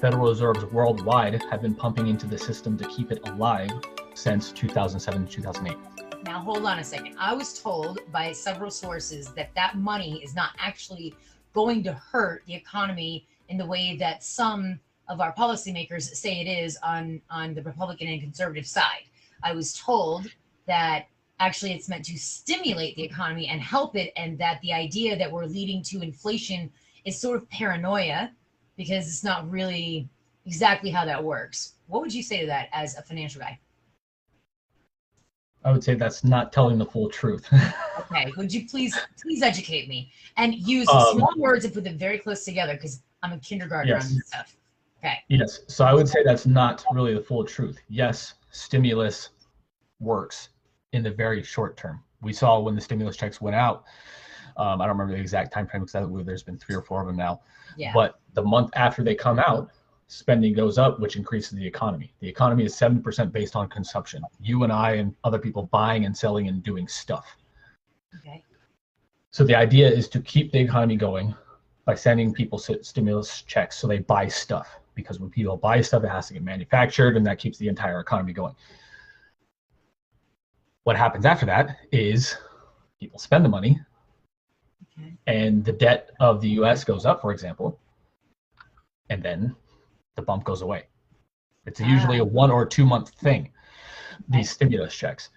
Federal Reserves worldwide have been pumping into the system to keep it alive since 2007 2008. Now, hold on a second. I was told by several sources that that money is not actually going to hurt the economy in the way that some of our policymakers say it is on, on the Republican and conservative side. I was told that actually it's meant to stimulate the economy and help it, and that the idea that we're leading to inflation is sort of paranoia because it's not really exactly how that works. What would you say to that as a financial guy? I would say that's not telling the full truth. okay, would you please please educate me and use Um, small words and put them very close together because I'm a kindergartner Yes. on this stuff. Okay. Yes. So I would say that's not really the full truth. Yes, stimulus works in the very short term. We saw when the stimulus checks went out. Um, I don't remember the exact time frame because there's been three or four of them now. Yeah. But the month after they come out, spending goes up, which increases the economy. The economy is 70% based on consumption. You and I and other people buying and selling and doing stuff. okay. So the idea is to keep the economy going by sending people stimulus checks so they buy stuff because when people buy stuff it has to get manufactured and that keeps the entire economy going. What happens after that is people spend the money. And the debt of the US goes up for example and then the bump goes away. It's usually a one or two month thing these stimulus checks.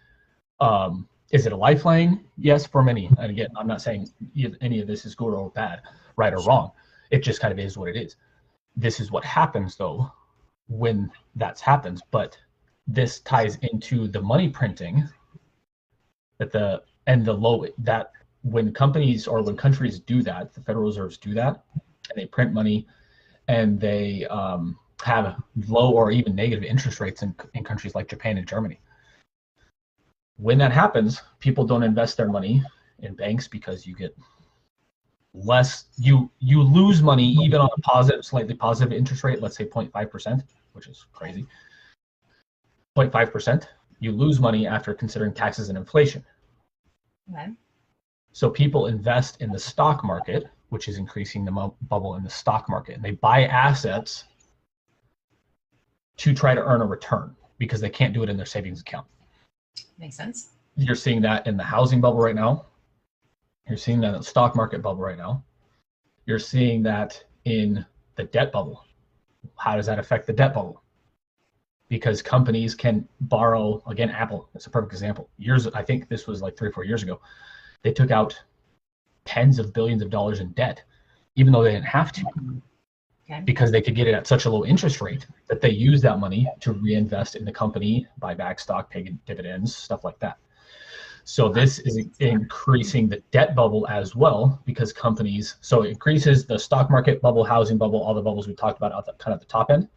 Um, is it a lifeline? Yes, for many. And again, I'm not saying any of this is good or bad, right or wrong. It just kind of is what it is. This is what happens though when that happens. But this ties into the money printing that the and the low that when companies or when countries do that, the Federal Reserves do that, and they print money and they um, have low or even negative interest rates in, in countries like Japan and Germany. When that happens, people don't invest their money in banks because you get less you you lose money even on a positive slightly positive interest rate let's say 0.5% which is crazy. 0.5% you lose money after considering taxes and inflation. Okay. So people invest in the stock market which is increasing the bubble in the stock market and they buy assets to try to earn a return because they can't do it in their savings account Makes sense. you're seeing that in the housing bubble right now. You're seeing that in the stock market bubble right now. You're seeing that in the debt bubble. How does that affect the debt bubble? Because companies can borrow, again, Apple, is a perfect example. Years, I think this was like three or four years ago, they took out tens of billions of dollars in debt, even though they didn't have to, Okay. because they could get it at such a low interest rate that they used that money to reinvest in the company, buy back stock, pay dividends, stuff like that. So this is increasing the debt bubble as well because companies, so it increases the stock market bubble, housing bubble, all the bubbles we talked about at the kind of the top end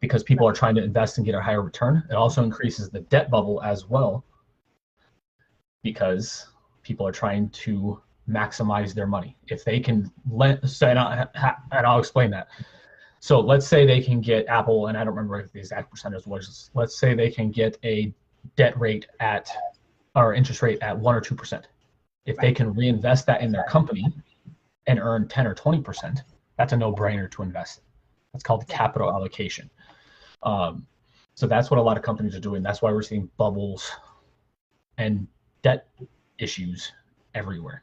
because people are trying to invest and get a higher return. It also increases the debt bubble as well because people are trying to maximize their money. If they can let, so and I'll, and I'll explain that. So let's say they can get Apple, and I don't remember the exact percentage was. Let's say they can get a debt rate at or interest rate at one or two percent. If they can reinvest that in their company and earn ten or twenty percent, that's a no-brainer to invest. That's called capital allocation. Um, so that's what a lot of companies are doing. That's why we're seeing bubbles and debt issues everywhere.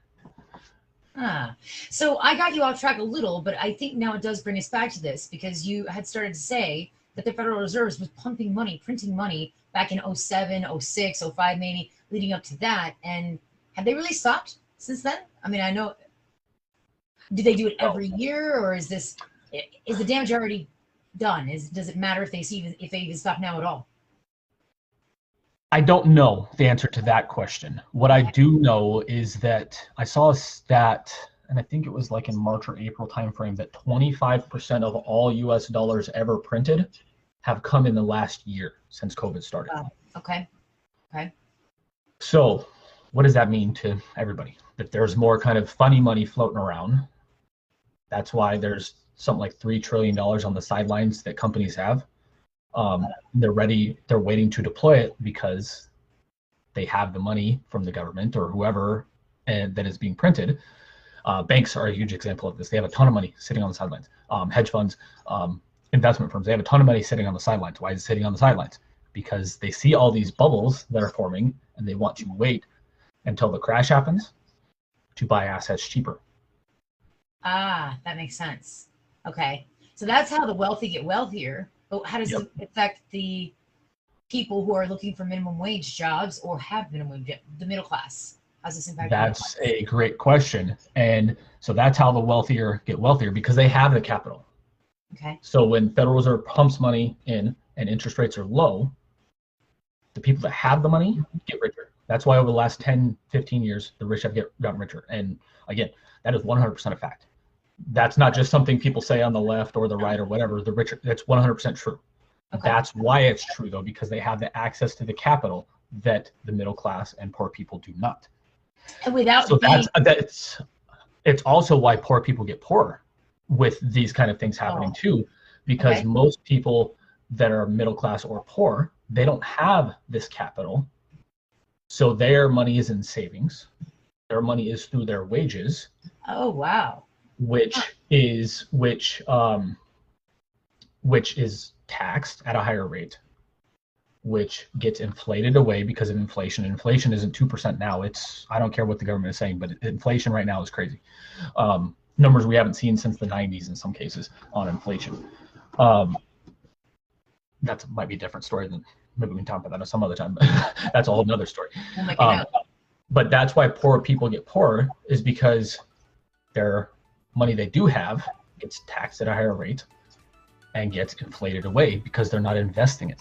Ah, so I got you off track a little, but I think now it does bring us back to this because you had started to say that the Federal Reserve was pumping money, printing money back in 07, 06, 05, maybe leading up to that. And have they really stopped since then? I mean, I know. Do they do it every year, or is this is the damage already done? Is does it matter if they see if they even stop now at all? I don't know the answer to that question. What I do know is that I saw a stat, and I think it was like in March or April timeframe, that 25% of all US dollars ever printed have come in the last year since COVID started. Wow. Okay. So, what does that mean to everybody? That there's more kind of funny money floating around. That's why there's something like $3 trillion on the sidelines that companies have. Um, they're ready, they're waiting to deploy it because they have the money from the government or whoever and that is being printed. Uh, banks are a huge example of this. They have a ton of money sitting on the sidelines. Um, hedge funds, um, investment firms. They have a ton of money sitting on the sidelines. Why is it sitting on the sidelines? Because they see all these bubbles that are forming and they want to wait until the crash happens to buy assets cheaper. Ah, that makes sense. Okay. So that's how the wealthy get wealthier. But how does Yep. it affect the people who are looking for minimum wage jobs or have minimum wage, the middle class? How's this impact? That's a great question. And so that's how the wealthier get wealthier because they have the capital. Okay. So when Federal Reserve pumps money in and interest rates are low, the people that have the money get richer. That's why over the last 10, 15 years, the rich have get, gotten richer. And again, that is 100% a fact. That's not just something people say on the left or the right or whatever. The richer, that's 100% true. Okay. That's why it's true though, because they have the access to the capital that the middle class and poor people do not. And without So being, that's that's it's also why poor people get poorer with these kind of things oh. happening Oh. too, because Okay. most people that are middle class or poor, they don't have this capital. So their money is in savings. Their money is through their wages, oh wow. Which is which um which is taxed at a higher rate which gets inflated away because of inflation. Inflation isn't 2% now. It's i don't care what the government is saying but inflation right now is crazy. Um, numbers we haven't seen since the 90s in some cases on inflation. Um, that might be a different story than maybe we can talk about that some other time but that's a whole nother story. We'll um, but that's why poor people get poorer is because their money they do have gets taxed at a higher rate and gets inflated away because they're not investing it.